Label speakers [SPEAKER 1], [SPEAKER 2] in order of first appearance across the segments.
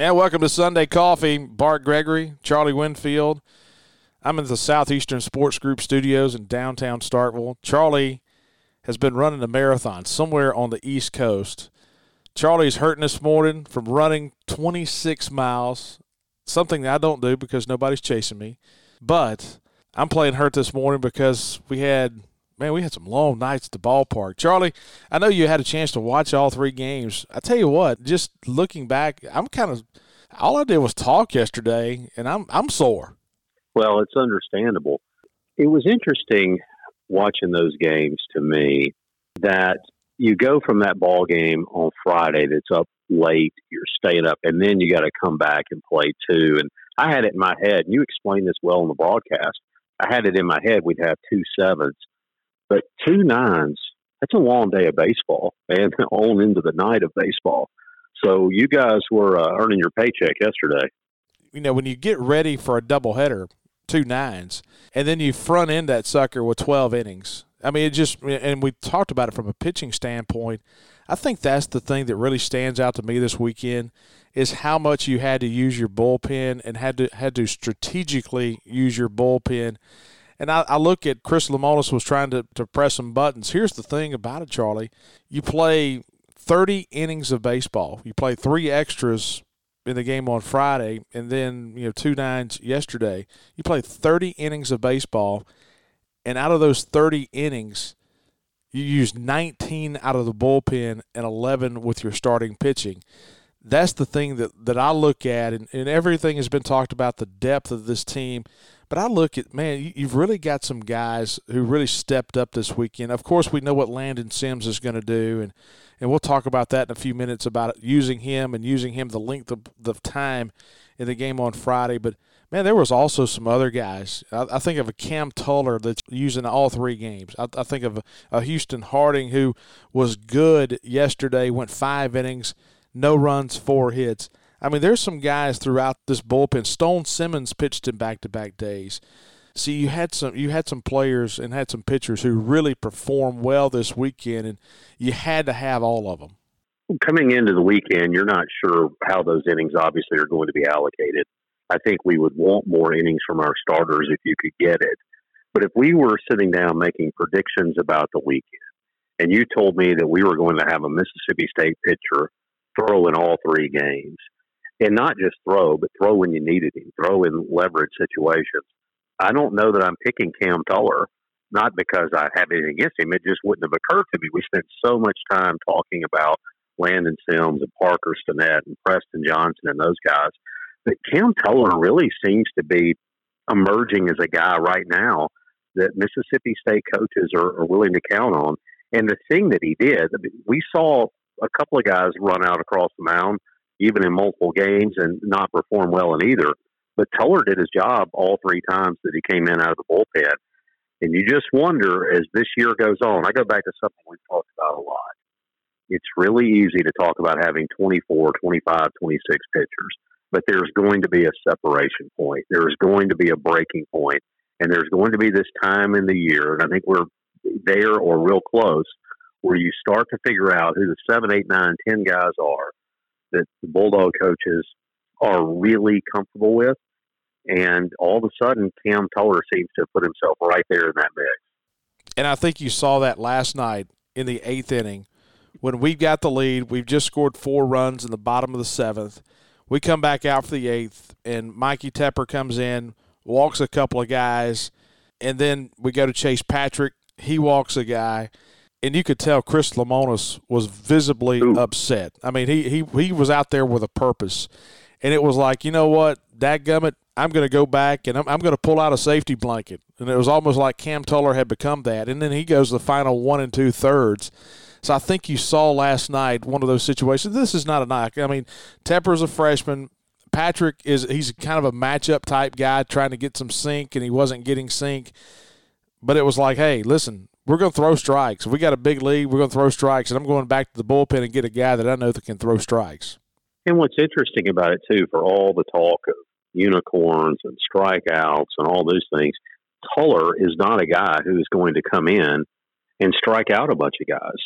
[SPEAKER 1] And welcome to Sunday Coffee. Bart Gregory, Charlie Winfield. I'm in the Southeastern Sports Group studios in downtown Starkville. Charlie has been running a marathon somewhere on the East Coast. Charlie's hurting this morning from running 26 miles, something I don't do because nobody's chasing me. But I'm playing hurt this morning because we had man, we had some long nights at the ballpark. Charlie, I know you had a chance to watch all three games. I tell you what, just looking back, I'm kind of all I did was talk yesterday, and I'm I'm sore.
[SPEAKER 2] Well, it's understandable. It was interesting watching those games to me that you go from that ball game on Friday that's up late, you're staying up, and then you got to come back and play two. And I had it in my head, and you explained this well in the broadcast. I had it in my head we'd have two sevens but two nines, that's a long day of baseball and on into the night of baseball. So you guys were uh, earning your paycheck yesterday.
[SPEAKER 1] You know, when you get ready for a doubleheader, two nines, and then you front end that sucker with 12 innings. I mean, it just, and we talked about it from a pitching standpoint. I think that's the thing that really stands out to me this weekend is how much you had to use your bullpen and had to had to strategically use your bullpen and I, I, look at Chris Lemonis was trying to, to press some buttons. Here's the thing about it, Charlie. You play 30 innings of baseball. You play three extras in the game on Friday, and then you know two nines yesterday. You play 30 innings of baseball, and out of those 30 innings, you use 19 out of the bullpen and 11 with your starting pitching. That's the thing that, that I look at, and, and everything has been talked about the depth of this team. But I look at man, you've really got some guys who really stepped up this weekend. Of course, we know what Landon Sims is going to do, and and we'll talk about that in a few minutes about using him and using him the length of the time in the game on Friday. But man, there was also some other guys. I, I think of a Cam Tuller that's using all three games. I, I think of a, a Houston Harding who was good yesterday, went five innings, no runs, four hits. I mean, there's some guys throughout this bullpen. Stone Simmons pitched in back-to-back days. See, you had some you had some players and had some pitchers who really performed well this weekend, and you had to have all of them.
[SPEAKER 2] Coming into the weekend, you're not sure how those innings obviously are going to be allocated. I think we would want more innings from our starters if you could get it. But if we were sitting down making predictions about the weekend, and you told me that we were going to have a Mississippi State pitcher throw in all three games, and not just throw, but throw when you needed him, throw in leverage situations. I don't know that I'm picking Cam Tuller, not because I have anything against him. It just wouldn't have occurred to me. We spent so much time talking about Landon Sims and Parker Stinnett and Preston Johnson and those guys. But Cam Tuller really seems to be emerging as a guy right now that Mississippi State coaches are, are willing to count on. And the thing that he did, we saw a couple of guys run out across the mound even in multiple games and not perform well in either. But Tuller did his job all three times that he came in out of the bullpen. And you just wonder as this year goes on, I go back to something we've talked about a lot. It's really easy to talk about having 24, 25, 26 pitchers, but there's going to be a separation point. There's going to be a breaking point, and there's going to be this time in the year, and I think we're there or real close, where you start to figure out who the seven, eight, nine, ten guys are that the Bulldog coaches are really comfortable with. And all of a sudden, Cam Tuller seems to put himself right there in that mix.
[SPEAKER 1] And I think you saw that last night in the eighth inning when we've got the lead. We've just scored four runs in the bottom of the seventh. We come back out for the eighth, and Mikey Tepper comes in, walks a couple of guys, and then we go to Chase Patrick. He walks a guy and you could tell Chris Lemonis was visibly Ooh. upset. I mean, he, he he was out there with a purpose, and it was like, you know what, Dadgummit, I'm going to go back and I'm, I'm going to pull out a safety blanket, and it was almost like Cam Tuller had become that, and then he goes the final one and two thirds. So I think you saw last night one of those situations. This is not a knock. I mean, Tepper's a freshman. Patrick is he's kind of a matchup type guy trying to get some sync, and he wasn't getting sync. But it was like, hey, listen, we're going to throw strikes. If we got a big lead, we're going to throw strikes. And I'm going back to the bullpen and get a guy that I know that can throw strikes.
[SPEAKER 2] And what's interesting about it, too, for all the talk of unicorns and strikeouts and all those things, Tuller is not a guy who is going to come in and strike out a bunch of guys.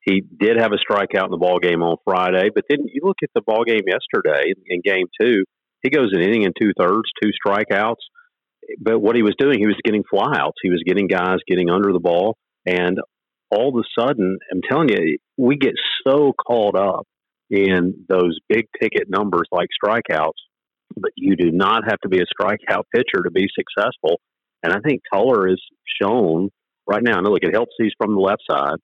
[SPEAKER 2] He did have a strikeout in the ball game on Friday, but then you look at the ball game yesterday in game two. He goes an inning and two thirds, two strikeouts. But what he was doing, he was getting flyouts. He was getting guys getting under the ball, and all of a sudden, I'm telling you, we get so caught up in those big ticket numbers like strikeouts, but you do not have to be a strikeout pitcher to be successful. And I think Tuller is shown right now. Now, look, it helps he's from the left side,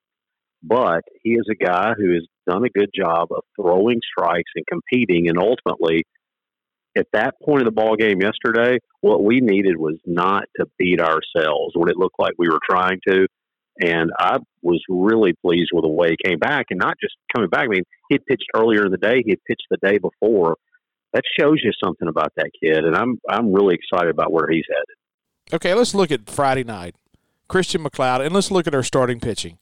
[SPEAKER 2] but he is a guy who has done a good job of throwing strikes and competing. And ultimately, at that point of the ball game yesterday, what we needed was not to beat ourselves when it looked like we were trying to. And I was really pleased with the way he came back, and not just coming back. I mean, he had pitched earlier in the day; he had pitched the day before. That shows you something about that kid, and I'm I'm really excited about where he's headed.
[SPEAKER 1] Okay, let's look at Friday night. Christian MacLeod, and let's look at our starting pitching.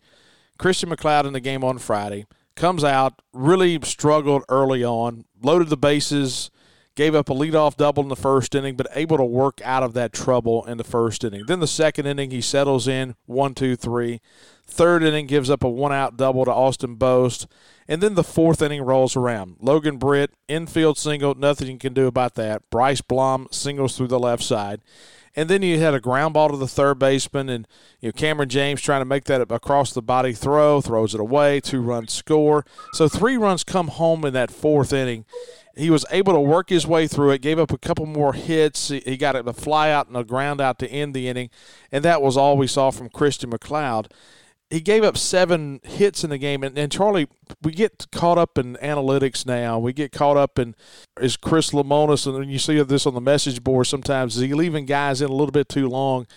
[SPEAKER 1] Christian MacLeod in the game on Friday comes out, really struggled early on, loaded the bases, gave up a leadoff double in the first inning, but able to work out of that trouble in the first inning. Then the second inning, he settles in one, two, three. Third inning gives up a one out double to Austin Bost. And then the fourth inning rolls around. Logan Britt, infield single, nothing you can do about that. Bryce Blom singles through the left side. And then you had a ground ball to the third baseman, and you know Kamren James trying to make that across the body throw, throws it away, two runs score. So three runs come home in that fourth inning. He was able to work his way through it, gave up a couple more hits. He got a fly out and a ground out to end the inning, and that was all we saw from Christian MacLeod he gave up seven hits in the game. And, and, Charlie, we get caught up in analytics now. We get caught up in is Chris Lemonis, and you see this on the message board sometimes. Is he leaving guys in a little bit too long?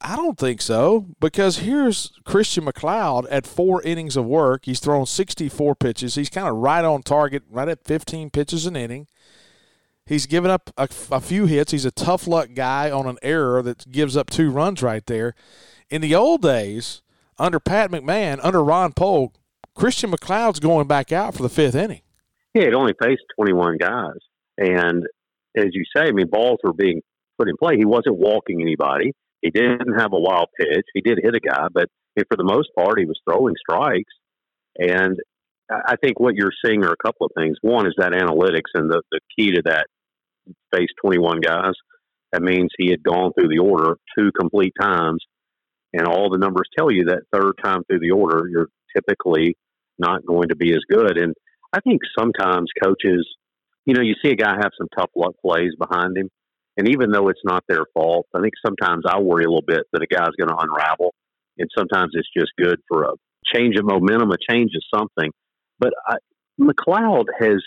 [SPEAKER 1] I don't think so because here's Christian MacLeod at four innings of work. He's thrown 64 pitches. He's kind of right on target, right at 15 pitches an inning. He's given up a, a few hits. He's a tough luck guy on an error that gives up two runs right there. In the old days, under Pat McMahon, under Ron Polk, Christian MacLeod's going back out for the fifth inning.
[SPEAKER 2] Yeah, it only faced 21 guys. And as you say, I mean, balls were being put in play. He wasn't walking anybody. He didn't have a wild pitch. He did hit a guy, but for the most part, he was throwing strikes. And I think what you're seeing are a couple of things. One is that analytics, and the, the key to that faced 21 guys. That means he had gone through the order two complete times and all the numbers tell you that third time through the order, you're typically not going to be as good. And I think sometimes coaches, you know, you see a guy have some tough luck plays behind him. And even though it's not their fault, I think sometimes I worry a little bit that a guy's going to unravel. And sometimes it's just good for a change of momentum, a change of something. But I, MacLeod has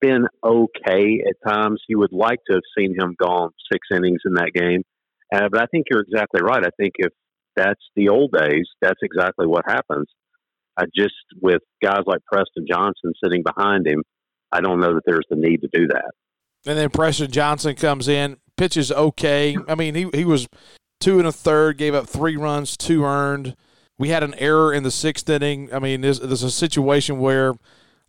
[SPEAKER 2] been okay at times. You would like to have seen him gone six innings in that game. Uh, but I think you're exactly right. I think if that's the old days. That's exactly what happens. I just with guys like Preston Johnson sitting behind him, I don't know that there's the need to do that.
[SPEAKER 1] And then Preston Johnson comes in, pitches okay. I mean, he he was two and a third, gave up three runs, two earned. We had an error in the sixth inning. I mean, there's, there's a situation where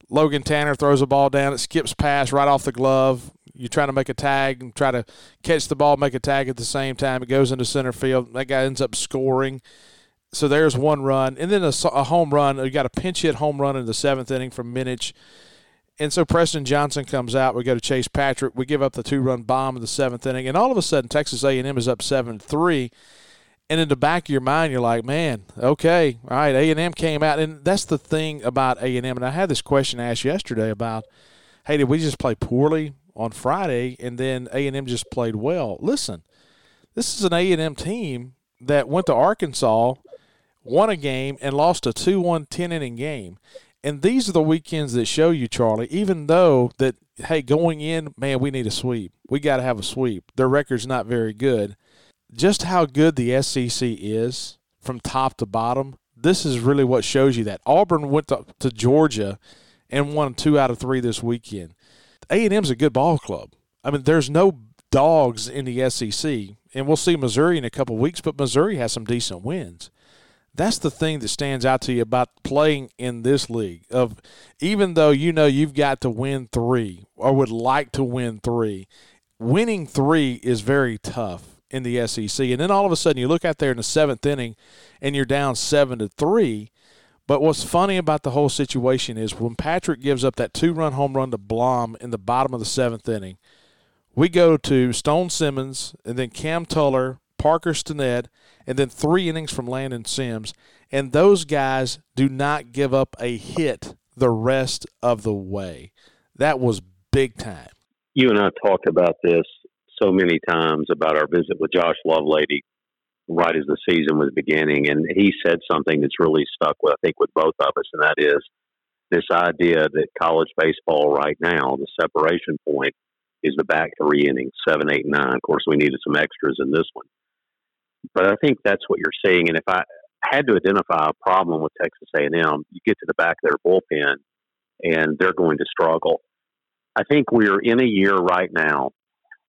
[SPEAKER 1] Logan Tanner throws a ball down, it skips past right off the glove you're trying to make a tag and try to catch the ball, make a tag at the same time. It goes into center field. That guy ends up scoring. So there's one run, and then a, a home run. You got a pinch hit home run in the seventh inning from Minnich. And so Preston Johnson comes out. We go to Chase Patrick. We give up the two-run bomb in the seventh inning, and all of a sudden Texas A&M is up seven-three. And in the back of your mind, you're like, man, okay, all right. A&M came out, and that's the thing about A&M. And I had this question asked yesterday about, hey, did we just play poorly? On Friday, and then A and M just played well. Listen, this is an A and M team that went to Arkansas, won a game, and lost a 2-1 10 inning game. And these are the weekends that show you, Charlie, even though that hey, going in, man, we need a sweep. We got to have a sweep. Their record's not very good. Just how good the SEC is from top to bottom. This is really what shows you that. Auburn went to, to Georgia and won two out of three this weekend. A&M's a good ball club. I mean, there's no dogs in the SEC, and we'll see Missouri in a couple weeks, but Missouri has some decent wins. That's the thing that stands out to you about playing in this league. Of even though you know you've got to win three or would like to win three, winning three is very tough in the SEC. And then all of a sudden you look out there in the seventh inning and you're down seven to three But what's funny about the whole situation is when Patrick gives up that two run home run to Blom in the bottom of the seventh inning, we go to Stone Simmons and then Cam Tuller, Parker Stinnett, and then three innings from Landon Sims. And those guys do not give up a hit the rest of the way. That was big time.
[SPEAKER 2] You and I talked about this so many times about our visit with Josh Lovelady right as the season was beginning, and he said something that's really stuck with I think with both of us, and that is this idea that college baseball right now, the separation point is the back three innings, seven, eight, nine. Of course, we needed some extras in this one, but I think that's what you're seeing. And if I had to identify a problem with Texas A&M, you get to the back of their bullpen, and they're going to struggle. I think we're in a year right now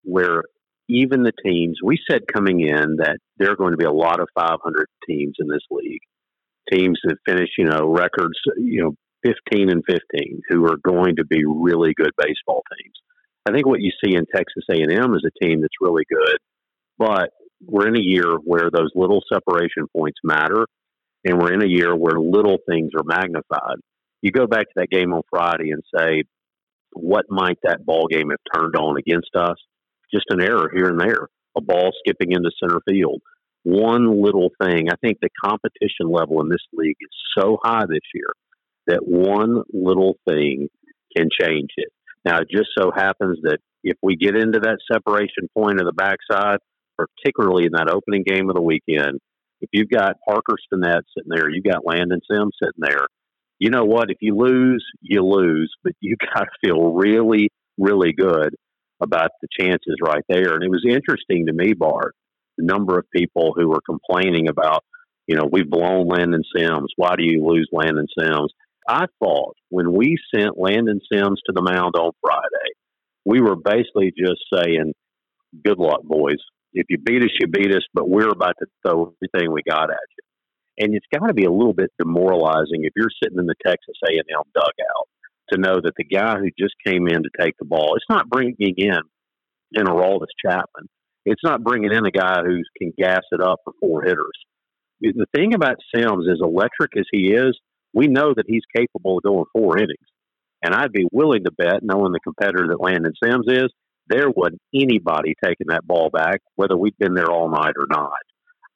[SPEAKER 2] where even the teams we said coming in that there are going to be a lot of 500 teams in this league, teams that finish you know records you know 15 and 15 who are going to be really good baseball teams. I think what you see in Texas A&M is a team that's really good, but we're in a year where those little separation points matter, and we're in a year where little things are magnified. You go back to that game on Friday and say, what might that ball game have turned on against us? Just an error here and there, a ball skipping into center field. One little thing. I think the competition level in this league is so high this year that one little thing can change it. Now, it just so happens that if we get into that separation point of the backside, particularly in that opening game of the weekend, if you've got Parker Stinnett sitting there, you've got Landon Sims sitting there, you know what? If you lose, you lose, but you got to feel really, really good about the chances right there. And it was interesting to me, Bart, the number of people who were complaining about, you know, we've blown Landon Sims. Why do you lose Landon Sims? I thought when we sent Landon Sims to the mound on Friday, we were basically just saying, good luck, boys. If you beat us, you beat us, but we're about to throw everything we got at you. And it's got to be a little bit demoralizing if you're sitting in the Texas A&M dugout to know that the guy who just came in to take the ball, it's not bringing in in Aroldis Chapman. It's not bringing in a guy who can gas it up for four hitters. The thing about Sims, as electric as he is, we know that he's capable of going four innings. And I'd be willing to bet, knowing the competitor that Landon Sims is, there wasn't anybody taking that ball back, whether we'd been there all night or not.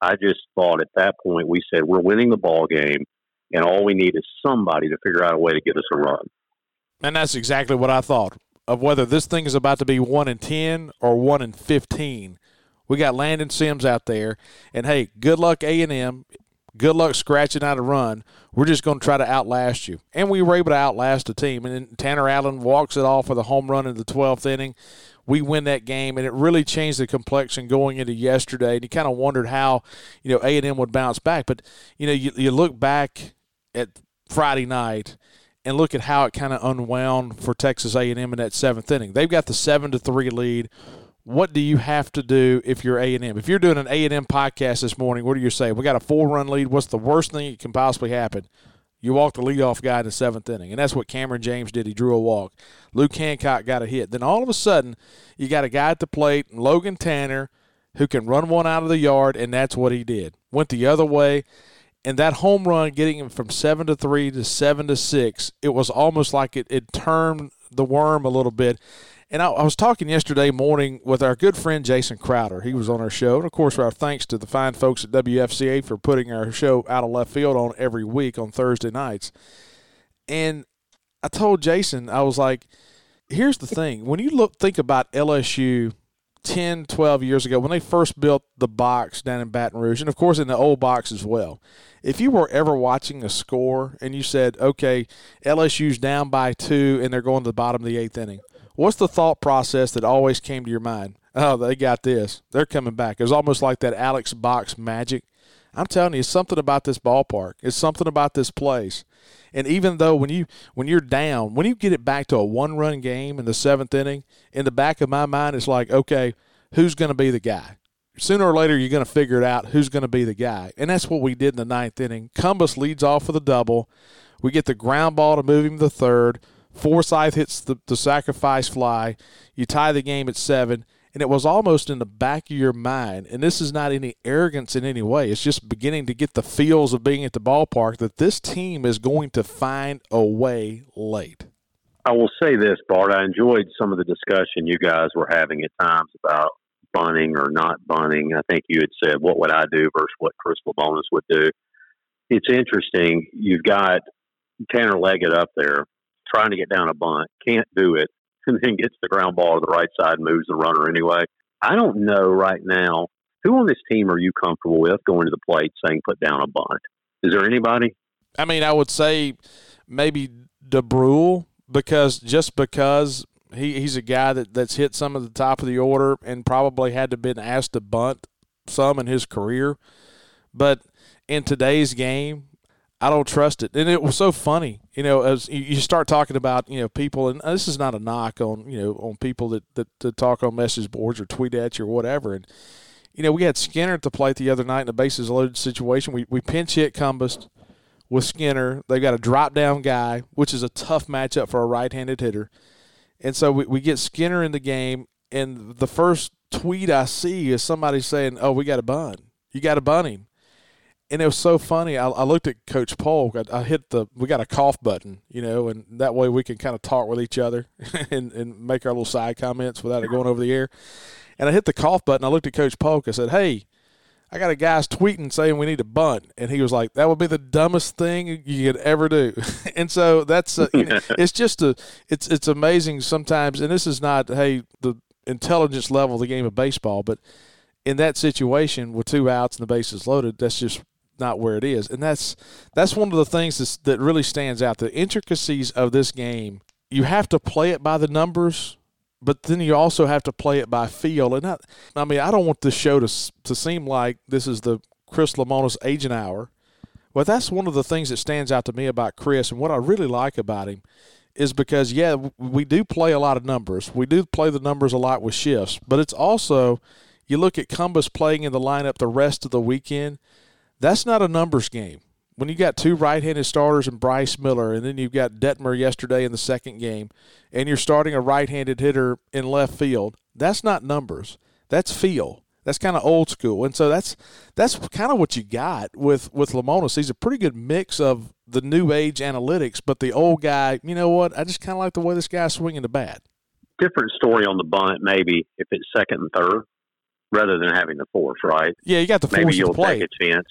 [SPEAKER 2] I just thought at that point we said we're winning the ball game, and all we need is somebody to figure out a way to get us a run.
[SPEAKER 1] And that's exactly what I thought of whether this thing is about to be 1 in 10 or 1 in 15. We got Landon Sims out there, and hey, good luck A&M. Good luck scratching out a run. We're just going to try to outlast you. And we were able to outlast the team. And then Tanner Allen walks it off for the home run in the 12th inning. We win that game, and it really changed the complexion going into yesterday. And you kind of wondered how, you know, A&M would bounce back. But, you know, you, you look back at Friday night – and look at how it kind of unwound for Texas A&M in that seventh inning. They've got the seven to three lead. What do you have to do if you're A&M? If you're doing an A&M podcast this morning, what do you say? We got a four-run lead. What's the worst thing that can possibly happen? You walk the leadoff guy in the seventh inning, and that's what Kamren James did. He drew a walk. Luke Hancock got a hit. Then all of a sudden, you got a guy at the plate, Logan Tanner, who can run one out of the yard, and that's what he did. Went the other way and that home run getting him from seven to three to seven to six, it was almost like it, it turned the worm a little bit. And I, I, was talking yesterday morning with our good friend Jason Crowder. He was on our show. And of course, our thanks to the fine folks at WFCA for putting our show out of left field on every week on Thursday nights. And I told Jason, I was like, here's the thing. When you look think about LSU 10, 12 years ago when they first built the box down in Baton Rouge, and of course in the old box as well. If you were ever watching a score and you said, okay, LSU's down by two and they're going to the bottom of the eighth inning, what's the thought process that always came to your mind? Oh, they got this. They're coming back. It was almost like that Alex Box magic. I'm telling you, it's something about this ballpark. It's something about this place. And even though when you when you're down, when you get it back to a one run game in the seventh inning, in the back of my mind it's like, okay, who's going to be the guy? Sooner or later, you're going to figure it out who's going to be the guy, and that's what we did in the ninth inning. Cumbest leads off with a double. We get the ground ball to move him to third. Forsythe hits the, the sacrifice fly. You tie the game at seven, And it was almost in the back of your mind, and this is not any arrogance in any way. It's just beginning to get the feels of being at the ballpark that this team is going to find a way late.
[SPEAKER 2] I will say this, Bart. I enjoyed some of the discussion you guys were having at times about bunting or not bunting. I think you had said, what would I do versus what Chris Lemonis would do. It's interesting. You've got Tanner Leggett up there trying to get down a bunt, can't do it, and then gets the ground ball to the right side and moves the runner anyway. I don't know right now who on this team are you comfortable with going to the plate saying put down a bunt? Is there anybody?
[SPEAKER 1] I mean, I would say maybe Dubrule because just because he, he's a guy that, that's hit some of the top of the order and probably had to been asked to bunt some in his career. But in today's game, I don't trust it. And it was so funny, you know, as you start talking about, you know, people, and this is not a knock on, you know, on people that, that, that talk on message boards or tweet at you or whatever. And, you know, we had Skinner at the plate the other night in a bases loaded situation. We, we pinch hit Cumbest with Skinner. They've got a drop down guy, which is a tough matchup for a right handed hitter. And so we, we get Skinner in the game, and the first tweet I see is somebody saying, Oh, we got a bun. You got a bun him and it was so funny. I, I looked at Coach Polk. I, I, hit the we got a cough button, you know, and that way we can kind of talk with each other and, and make our little side comments without it going over the air. And I hit the cough button. I looked at Coach Polk. I said, "Hey, I got a guy's tweeting saying we need a bunt," and he was like, "That would be the dumbest thing you could ever do." and so that's uh, you know, it's just a it's it's amazing sometimes. And this is not hey the intelligence level of the game of baseball, but in that situation with two outs and the bases loaded, that's just not where it is. And that's that's one of the things that's, that really stands out. The intricacies of this game. You have to play it by the numbers, but then you also have to play it by feel. And I, I mean, I don't want this show to to seem like this is the Chris Lemonis agent hour. But that's one of the things that stands out to me about Chris, and what I really like about him is because yeah, we do play a lot of numbers. We do play the numbers a lot with shifts, but it's also you look at Cumbest playing in the lineup the rest of the weekend that's not a numbers game. When you got two right-handed starters and Bryce Miller, and then you've got Detmer yesterday in the second game, and you're starting a right-handed hitter in left field, that's not numbers. That's feel. That's kind of old school, and so that's that's kind of what you got with with Lemonis. He's a pretty good mix of the new age analytics, but the old guy. You know what? I just kind of like the way this guy's swinging the bat.
[SPEAKER 2] Different story on the bunt, maybe if it's second and third, rather than having the fourth, right?
[SPEAKER 1] Yeah, you got the force.
[SPEAKER 2] Maybe you'll
[SPEAKER 1] take
[SPEAKER 2] a chance.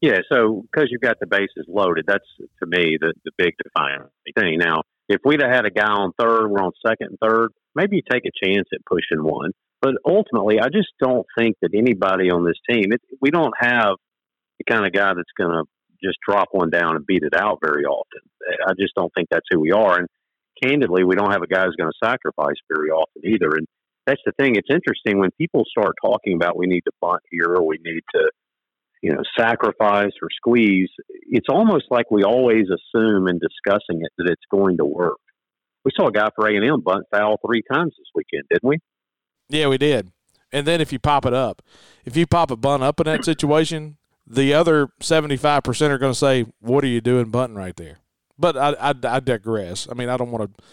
[SPEAKER 2] Yeah, so because you've got the bases loaded, that's to me the the big defining thing. Now, if we'd have had a guy on third, we're on second and third, maybe you take a chance at pushing one. But ultimately, I just don't think that anybody on this team, it, we don't have the kind of guy that's going to just drop one down and beat it out very often. I just don't think that's who we are. And candidly, we don't have a guy who's going to sacrifice very often either. And that's the thing. It's interesting when people start talking about we need to bunt here or we need to you know, sacrifice or squeeze, it's almost like we always assume in discussing it that it's going to work. We saw a guy for A and M bunt foul three times this weekend, didn't we?
[SPEAKER 1] Yeah, we did. And then if you pop it up, if you pop a bunt up in that situation, the other seventy five percent are going to say, "What are you doing bunting right there?" But I, I, I digress. I mean, I don't want to,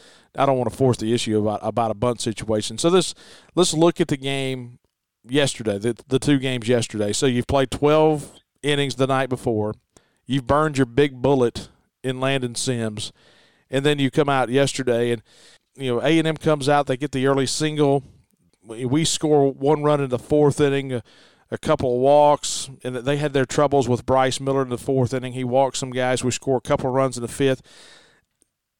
[SPEAKER 1] I don't want to force the issue about about a bunt situation. So this, let's look at the game yesterday, the, the two games yesterday. So you've played 12 innings the night before. You've burned your big bullet in Landon Sims. And then you come out yesterday and, you know, A&M comes out. They get the early single. We score one run in the fourth inning, a, a couple of walks. And they had their troubles with Bryce Miller in the fourth inning. He walked some guys. We score a couple of runs in the fifth.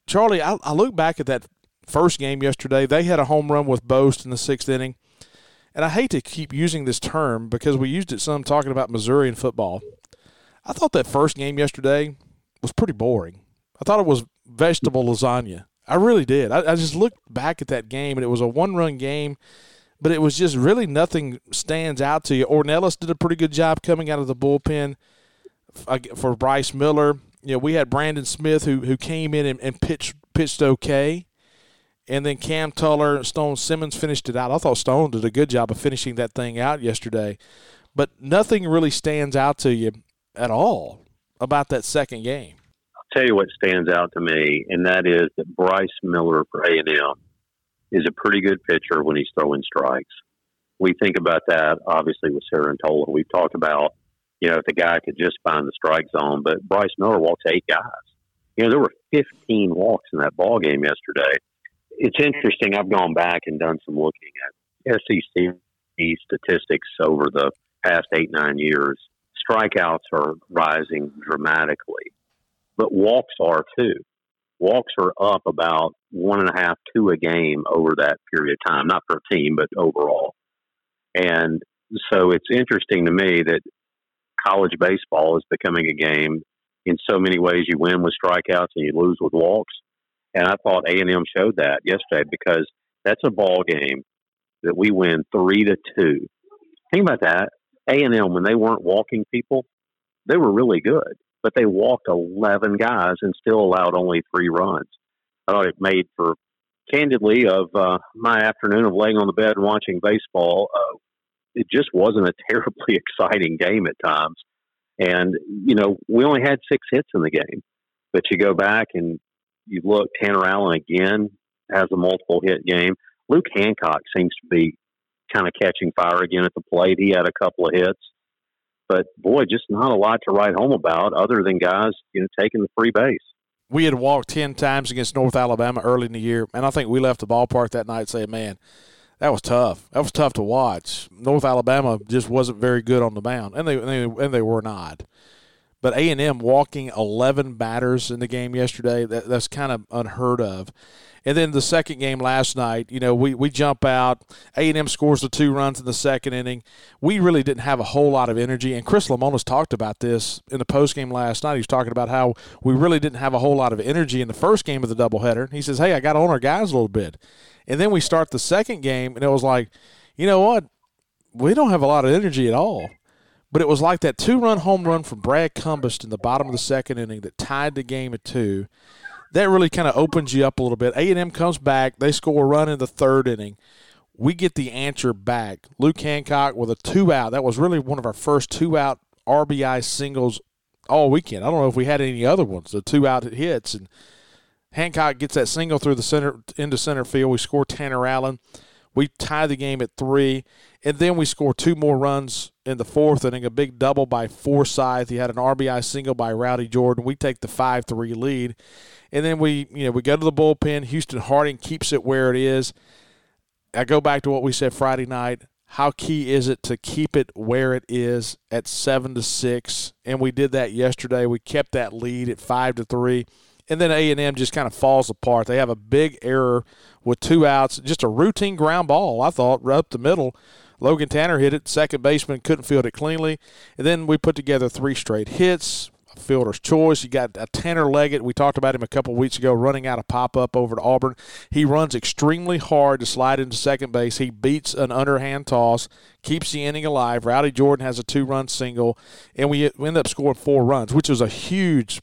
[SPEAKER 1] Charlie, I, I look back at that first game yesterday. They had a home run with Bost in the sixth inning and I hate to keep using this term because we used it some talking about Missouri and football. I thought that first game yesterday was pretty boring. I thought it was vegetable lasagna. I really did. I, I just looked back at that game and it was a one run game, but it was just really nothing stands out to you. Ornelas did a pretty good job coming out of the bullpen for Bryce Miller. You know, we had Brandon Smith who who came in and, and pitched pitched okay and then Cam Tuller, and Stone Simmons finished it out. I thought Stone did a good job of finishing that thing out yesterday, but nothing really stands out to you at all about that second game.
[SPEAKER 2] I'll tell you what stands out to me, and that is that Bryce Miller for A and M is a pretty good pitcher when he's throwing strikes. we think about that obviously with Cerantola. We've talked about, you know, if the guy could just find the strike zone, but Bryce Miller walks eight guys. You know, there were 15 walks in that ball game yesterday. It's interesting. I've gone back and done some looking at SEC statistics over the past eight, nine years. Strikeouts are rising dramatically, but walks are too. Walks are up about one and a half, two a game over that period of time, not per team, but overall. And so it's interesting to me that college baseball is becoming a game in so many ways. You win with strikeouts and you lose with walks. And I thought A and M showed that yesterday because that's a ball game that we win three to two. Think about that. A and M when they weren't walking people, they were really good, but they walked eleven guys and still allowed only three runs. I thought it made for candidly of uh, my afternoon of laying on the bed and watching baseball. Uh, it just wasn't a terribly exciting game at times. And, you know, we only had six hits in the game. But you go back and you look, Tanner Allen again has a multiple hit game. Luke Hancock seems to be kind of catching fire again at the plate. He had a couple of hits. But boy, just not a lot to write home about other than guys, you know, taking the free base.
[SPEAKER 1] We had walked 10 times against North Alabama early in the year, and I think we left the ballpark that night saying, man, that was tough. That was tough to watch. North Alabama just wasn't very good on the mound, and they and they, and they were not. But A and M walking eleven batters in the game yesterday, that, that's kind of unheard of. And then the second game last night, you know, we, we jump out. A and M scores the two runs in the second inning. We really didn't have a whole lot of energy. And Chris Lemonis talked about this in the post game last night. He was talking about how we really didn't have a whole lot of energy in the first game of the doubleheader. He says, "Hey, I got on our guys a little bit." And then we start the second game, and it was like, you know what? We don't have a lot of energy at all. But it was like that two run home run from Brad Cumbest in the bottom of the second inning that tied the game at two. That really kind of opens you up a little bit. A&M comes back. They score a run in the third inning. We get the answer back. Luke Hancock with a two out. That was really one of our first two out RBI singles all weekend. I don't know if we had any other ones, the two out hits. And Hancock gets that single through the center into center field. We score Tanner Allen. We tie the game at three, and then we score two more runs in the fourth inning. A big double by Forsythe. He had an RBI single by Rowdy Jordan. We take the five three lead, and then we you know we go to the bullpen. Houston Harding keeps it where it is. I go back to what we said Friday night. How key is it to keep it where it is at seven to six? And we did that yesterday. We kept that lead at five to three and then A and M just kind of falls apart. They have a big error with two outs, just a routine ground ball. I thought right up the middle. Logan Tanner hit it. Second baseman couldn't field it cleanly, and then we put together three straight hits. A fielder's choice. You got a Tanner Leggett. We talked about him a couple weeks ago, running out of pop up over to Auburn. He runs extremely hard to slide into second base. He beats an underhand toss, keeps the inning alive. Rowdy Jordan has a two run single, and we end up scoring four runs, which was a huge,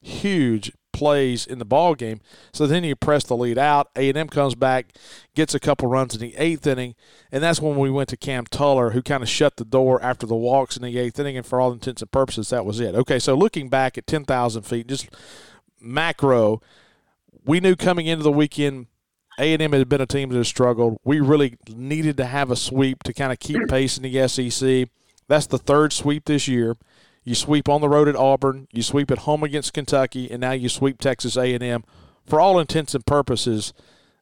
[SPEAKER 1] huge plays in the ball game. So then you press the lead out. A and M comes back, gets a couple runs in the eighth inning, and that's when we went to Cam Tuller, who kind of shut the door after the walks in the eighth inning. And for all intents and purposes, that was it. Okay, so looking back at ten thousand feet, just macro, we knew coming into the weekend. A&M had been a team that had struggled. We really needed to have a sweep to kind of keep pace in the SEC. That's the third sweep this year. You sweep on the road at Auburn, you sweep at home against Kentucky, and now you sweep Texas A&M. For all intents and purposes,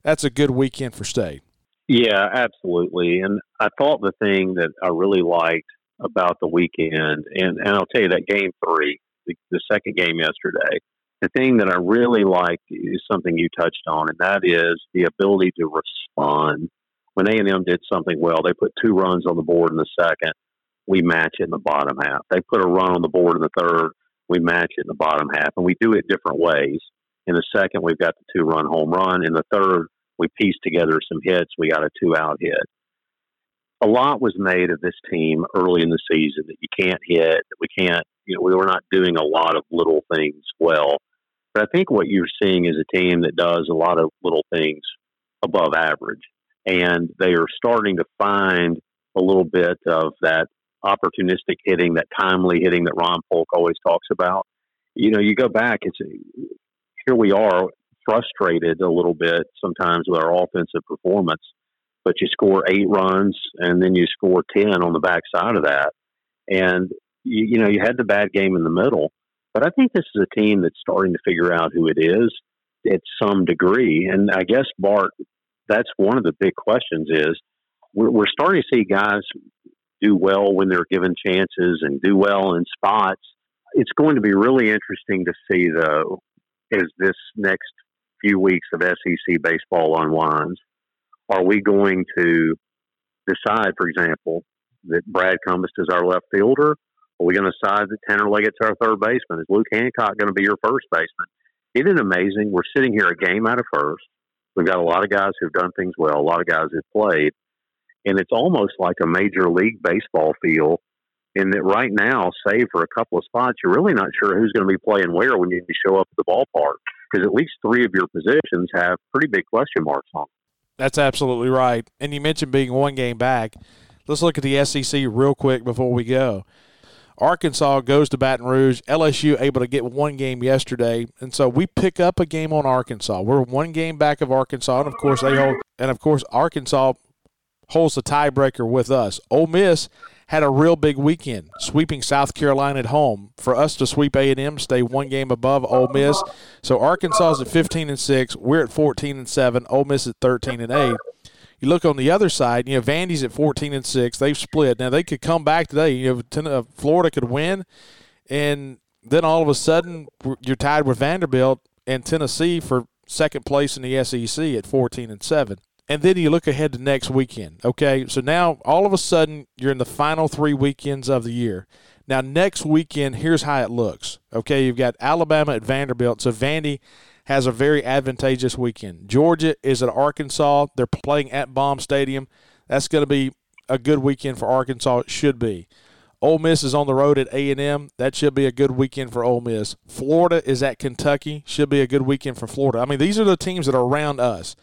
[SPEAKER 1] that's a good weekend for state.
[SPEAKER 2] Yeah, absolutely. And I thought the thing that I really liked about the weekend, and, and I'll tell you that game three, the, the second game yesterday, the thing that I really liked is something you touched on, and that is the ability to respond. When A&M did something well, they put two runs on the board in the second we match in the bottom half. They put a run on the board in the third, we match it in the bottom half, and we do it different ways. In the second, we've got the two run home run. In the third, we piece together some hits. We got a two out hit. A lot was made of this team early in the season that you can't hit, that we can't, you know, we were not doing a lot of little things well. But I think what you're seeing is a team that does a lot of little things above average. And they are starting to find a little bit of that opportunistic hitting, that timely hitting that Ron Polk always talks about. You know, you go back, it's here we are frustrated a little bit sometimes with our offensive performance. but you score eight runs and then you score 10 on the backside of that. And, you, you know, you had the bad game in the middle. But I think this is a team that's starting to figure out who it is at some degree. And I guess, Bart, that's one of the big questions is we're, we're starting to see guys do well when they're given chances and do well in spots. It's going to be really interesting to see, though, as this next few weeks of SEC baseball unwinds. Are we going to decide, for example, that Brad Cumbest is our left fielder? Are we going to decide that Tanner Leggett's our third baseman? Is Luke Hancock going to be your first baseman? Isn't it amazing? We're sitting here a game out of first. We've got a lot of guys who've done things well, a lot of guys who've played, and it's almost like a major league baseball feel. In that right now, save for a couple of spots, you're really not sure who's going to be playing where when you show up at the ballpark because at least three of your positions have pretty big question marks on. Them.
[SPEAKER 1] That's absolutely right. And you mentioned being one game back. Let's look at the SEC real quick before we go. Arkansas goes to Baton Rouge. LSU able to get one game yesterday, and so we pick up a game on Arkansas. We're one game back of Arkansas, and of course they hold, and of course Arkansas holds the tiebreaker with us. Ole Miss had a real big weekend, sweeping South Carolina at home. For us to sweep A and M, stay one game above Ole Miss. So Arkansas is at 15 and six. We're at 14 and seven. Ole Miss at 13 and eight. You look on the other side. You know, Vandy's at 14 and six. They've split. Now they could come back today. You know, uh, Florida could win, and then all of a sudden you're tied with Vanderbilt and Tennessee for second place in the SEC at 14 and seven and then you look ahead to next weekend. Okay, so now all of a sudden you're in the final three weekends of the year. Now next weekend, here's how it looks. Okay, you've got Alabama at Vanderbilt, so Vandy has a very advantageous weekend. Georgia is at Arkansas. They're playing at Baum Stadium. That's going to be a good weekend for Arkansas. It should be. Ole Miss is on the road at A&M. That should be a good weekend for Ole Miss. Florida is at Kentucky. Should be a good weekend for Florida. I mean, these are the teams that are around us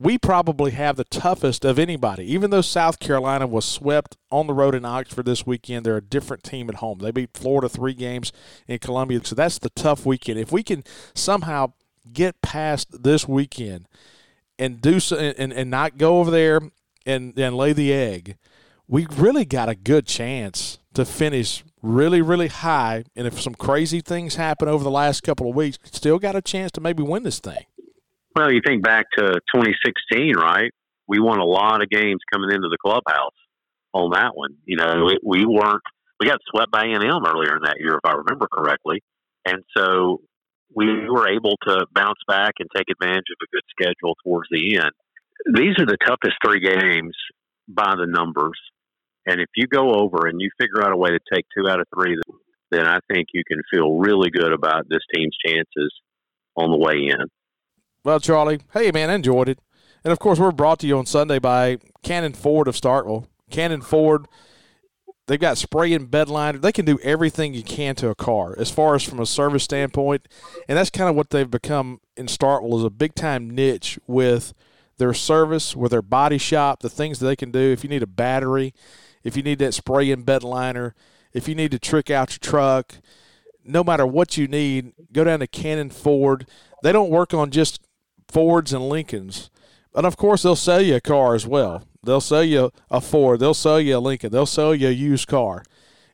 [SPEAKER 1] we probably have the toughest of anybody. Even though South Carolina was swept on the road in Oxford this weekend, they're a different team at home. They beat Florida three games in Columbia, so that's the tough weekend. If we can somehow get past this weekend and do so, and, and not go over there and, and lay the egg, we really got a good chance to finish really, really high. And if some crazy things happen over the last couple of weeks, still got a chance to maybe win this thing.
[SPEAKER 2] Well, you think back to 2016, right? We won a lot of games coming into the clubhouse on that one. You know, we, we weren't we got swept by A&M earlier in that year, if I remember correctly, and so we were able to bounce back and take advantage of a good schedule towards the end. These are the toughest three games by the numbers, and if you go over and you figure out a way to take two out of three, then I think you can feel really good about this team's chances on the way in.
[SPEAKER 1] Well, Charlie, hey, man, I enjoyed it. And of course, we're brought to you on Sunday by Cannon Ford of Starkville. Cannon Ford, they've got spray and bed liner. They can do everything you can to a car as far as from a service standpoint. And that's kind of what they've become in Starkville is a big time niche with their service, with their body shop, the things that they can do. If you need a battery, if you need that spray and bed liner, if you need to trick out your truck, no matter what you need, go down to Cannon Ford. They don't work on just Fords and Lincolns. And of course, they'll sell you a car as well. They'll sell you a Ford. They'll sell you a Lincoln. They'll sell you a used car.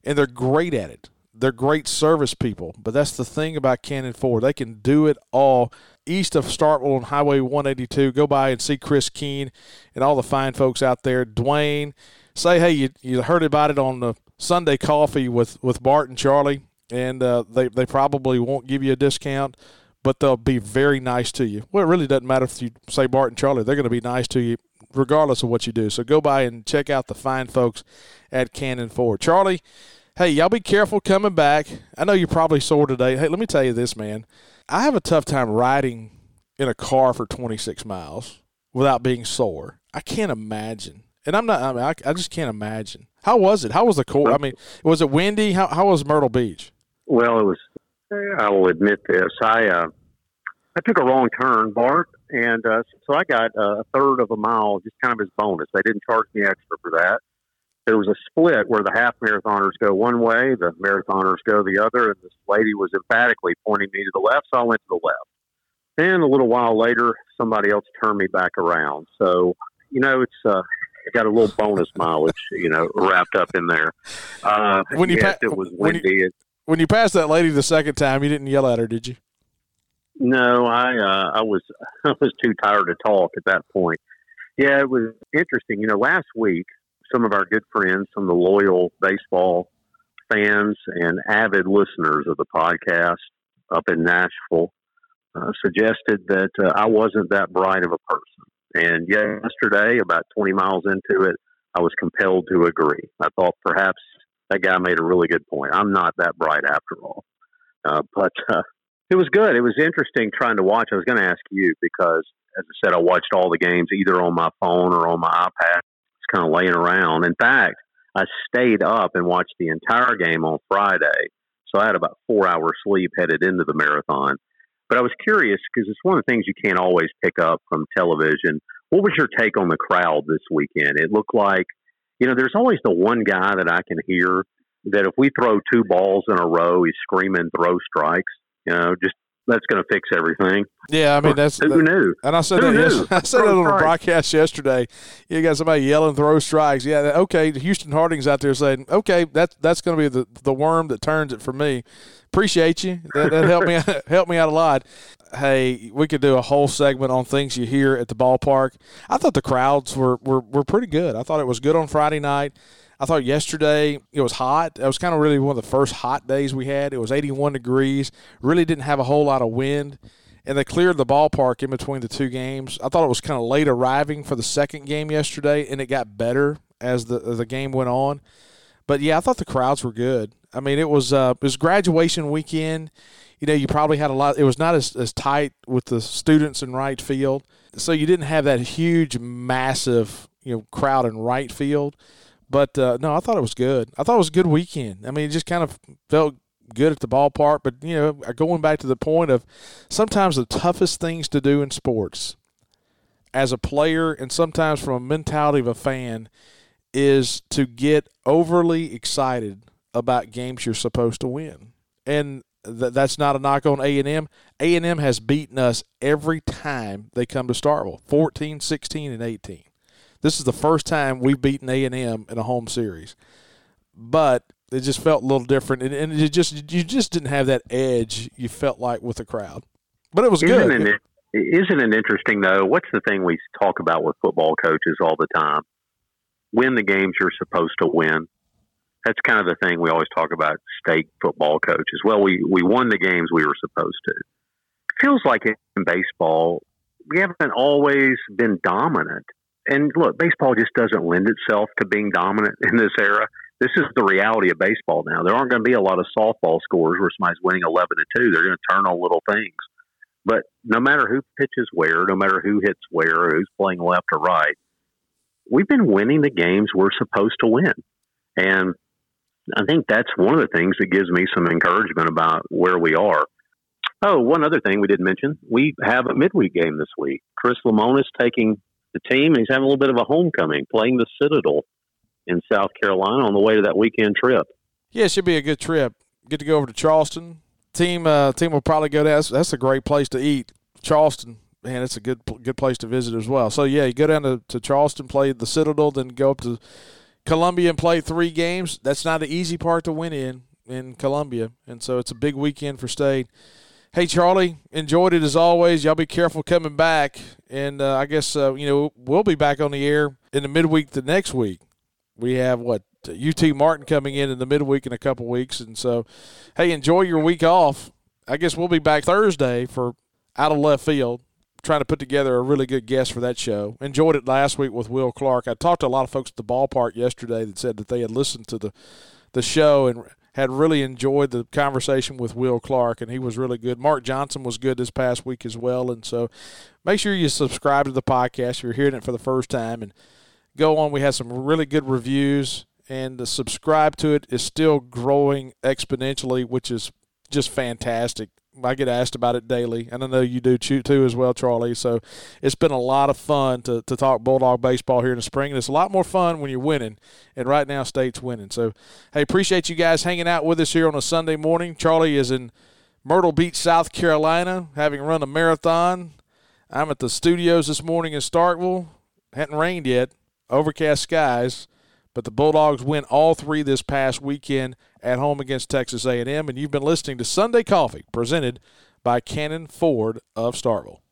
[SPEAKER 1] And they're great at it. They're great service people. But that's the thing about Cannon Ford. They can do it all. East of Starkville on Highway 182, go by and see Chris Keene and all the fine folks out there. Dwayne, say, hey, you, you heard about it on the Sunday coffee with, with Bart and Charlie, and uh, they, they probably won't give you a discount but they'll be very nice to you. Well, it really doesn't matter if you say Bart and Charlie; they're going to be nice to you regardless of what you do. So go by and check out the fine folks at Cannon Ford. Charlie, hey, y'all be careful coming back. I know you're probably sore today. Hey, let me tell you this, man. I have a tough time riding in a car for 26 miles without being sore. I can't imagine. And I'm not, I mean, I, I just can't imagine. How was it? How was the course? I mean, was it windy? How, how was Myrtle Beach?
[SPEAKER 2] Well, it was I will admit this. I uh, I took a wrong turn, Bart, and uh, so I got a third of a mile just kind of as bonus. They didn't charge me extra for that. There was a split where the half marathoners go one way, the marathoners go the other, and this lady was emphatically pointing me to the left, so I went to the left. Then a little while later, somebody else turned me back around. So you know, it's uh, got a little bonus mileage, you know, wrapped up in there. Uh, when you yes, pa- it was windy.
[SPEAKER 1] You, when you passed that lady the second time, you didn't yell at her, did you?
[SPEAKER 2] No, I uh, I was I was too tired to talk at that point. Yeah, it was interesting. You know, last week some of our good friends, some of the loyal baseball fans and avid listeners of the podcast up in Nashville, uh, suggested that uh, I wasn't that bright of a person. And yesterday, about 20 miles into it, I was compelled to agree. I thought perhaps that guy made a really good point. I'm not that bright after all. Uh, but uh, it was good. It was interesting trying to watch. I was going to ask you because, as I said, I watched all the games either on my phone or on my iPad. It's kind of laying around. In fact, I stayed up and watched the entire game on Friday. So I had about four hours sleep headed into the marathon. But I was curious because it's one of the things you can't always pick up from television. What was your take on the crowd this weekend? It looked like, you know, there's always the one guy that I can hear that if we throw two balls in a row, he's screaming, throw strikes. You know, just that's going to fix everything.
[SPEAKER 1] Yeah, I mean that's
[SPEAKER 2] who
[SPEAKER 1] that,
[SPEAKER 2] knew.
[SPEAKER 1] And I said
[SPEAKER 2] who
[SPEAKER 1] that yes, I said that on the broadcast yesterday. You got somebody yelling throw strikes. Yeah, okay. Houston Harding's out there saying, okay, that's that's going to be the the worm that turns it for me. Appreciate you. That, that helped me helped me out a lot. Hey, we could do a whole segment on things you hear at the ballpark. I thought the crowds were were, were pretty good. I thought it was good on Friday night. I thought yesterday it was hot. It was kind of really one of the first hot days we had. It was 81 degrees. Really didn't have a whole lot of wind. And they cleared the ballpark in between the two games. I thought it was kind of late arriving for the second game yesterday, and it got better as the as the game went on. But yeah, I thought the crowds were good. I mean, it was uh, it was graduation weekend. You know, you probably had a lot. It was not as, as tight with the students in right field, so you didn't have that huge, massive you know crowd in right field. But uh, no, I thought it was good. I thought it was a good weekend. I mean, it just kind of felt good at the ballpark. But you know, going back to the point of sometimes the toughest things to do in sports as a player, and sometimes from a mentality of a fan, is to get overly excited about games you're supposed to win. And th- that's not a knock on A&M. A&M has beaten us every time they come to Starkville, 14, 16, and 18. This is the first time we've beaten A and M in a home series, but it just felt a little different, and, and it just you just didn't have that edge you felt like with the crowd. But it was
[SPEAKER 2] isn't
[SPEAKER 1] good.
[SPEAKER 2] It, isn't it interesting though? What's the thing we talk about with football coaches all the time? Win the games you're supposed to win. That's kind of the thing we always talk about. State football coaches. Well, we we won the games we were supposed to. It feels like in baseball we haven't always been dominant and look, baseball just doesn't lend itself to being dominant in this era. This is the reality of baseball now. There aren't going to be a lot of softball scores where somebody's winning 11 to 2. They're going to turn on little things. But no matter who pitches where, no matter who hits where, who's playing left or right, we've been winning the games we're supposed to win. And I think that's one of the things that gives me some encouragement about where we are. Oh, one other thing we didn't mention we have a midweek game this week. Chris Lemonis taking the team. He's having a little bit of a homecoming, playing the Citadel in South Carolina on the way to that weekend trip.
[SPEAKER 1] Yeah, it should be a good trip. Get to go over to Charleston. Team uh, team will probably go down. That's, that's a great place to eat. Charleston, man, it's a good good place to visit as well. So yeah, you go down to, to Charleston, play the Citadel, then go up to Columbia and play three games. That's not the easy part to win in in Columbia, and so it's a big weekend for State. Hey, Charlie, enjoyed it as always. Y'all be careful coming back. And uh, I guess, uh, you know, we'll be back on the air in the midweek the next week. We have what? UT Martin coming in in the midweek in a couple weeks. And so, hey, enjoy your week off. I guess we'll be back Thursday for Out of Left Field, trying to put together a really good guest for that show. Enjoyed it last week with Will Clark. I talked to a lot of folks at the ballpark yesterday that said that they had listened to the, the show and had really enjoyed the conversation with Will Clark, and he was really good. Mark Johnson was good this past week as well. And so make sure you subscribe to the podcast if you're hearing it for the first time and go on. We had some really good reviews, and the subscribe to it is still growing exponentially, which is just fantastic. I get asked about it daily, and I know you do too as well, Charlie. So it's been a lot of fun to, to talk Bulldog baseball here in the spring, and it's a lot more fun when you're winning. And right now, State's winning. So hey, appreciate you guys hanging out with us here on a Sunday morning. Charlie is in Myrtle Beach, South Carolina, having run a marathon. I'm at the studios this morning in Starkville, Hadn't rained yet. Overcast skies, but the Bulldogs win all three this past weekend at home against Texas A&M. And you've been listening to Sunday Coffee, presented by Cannon Ford of Starkville.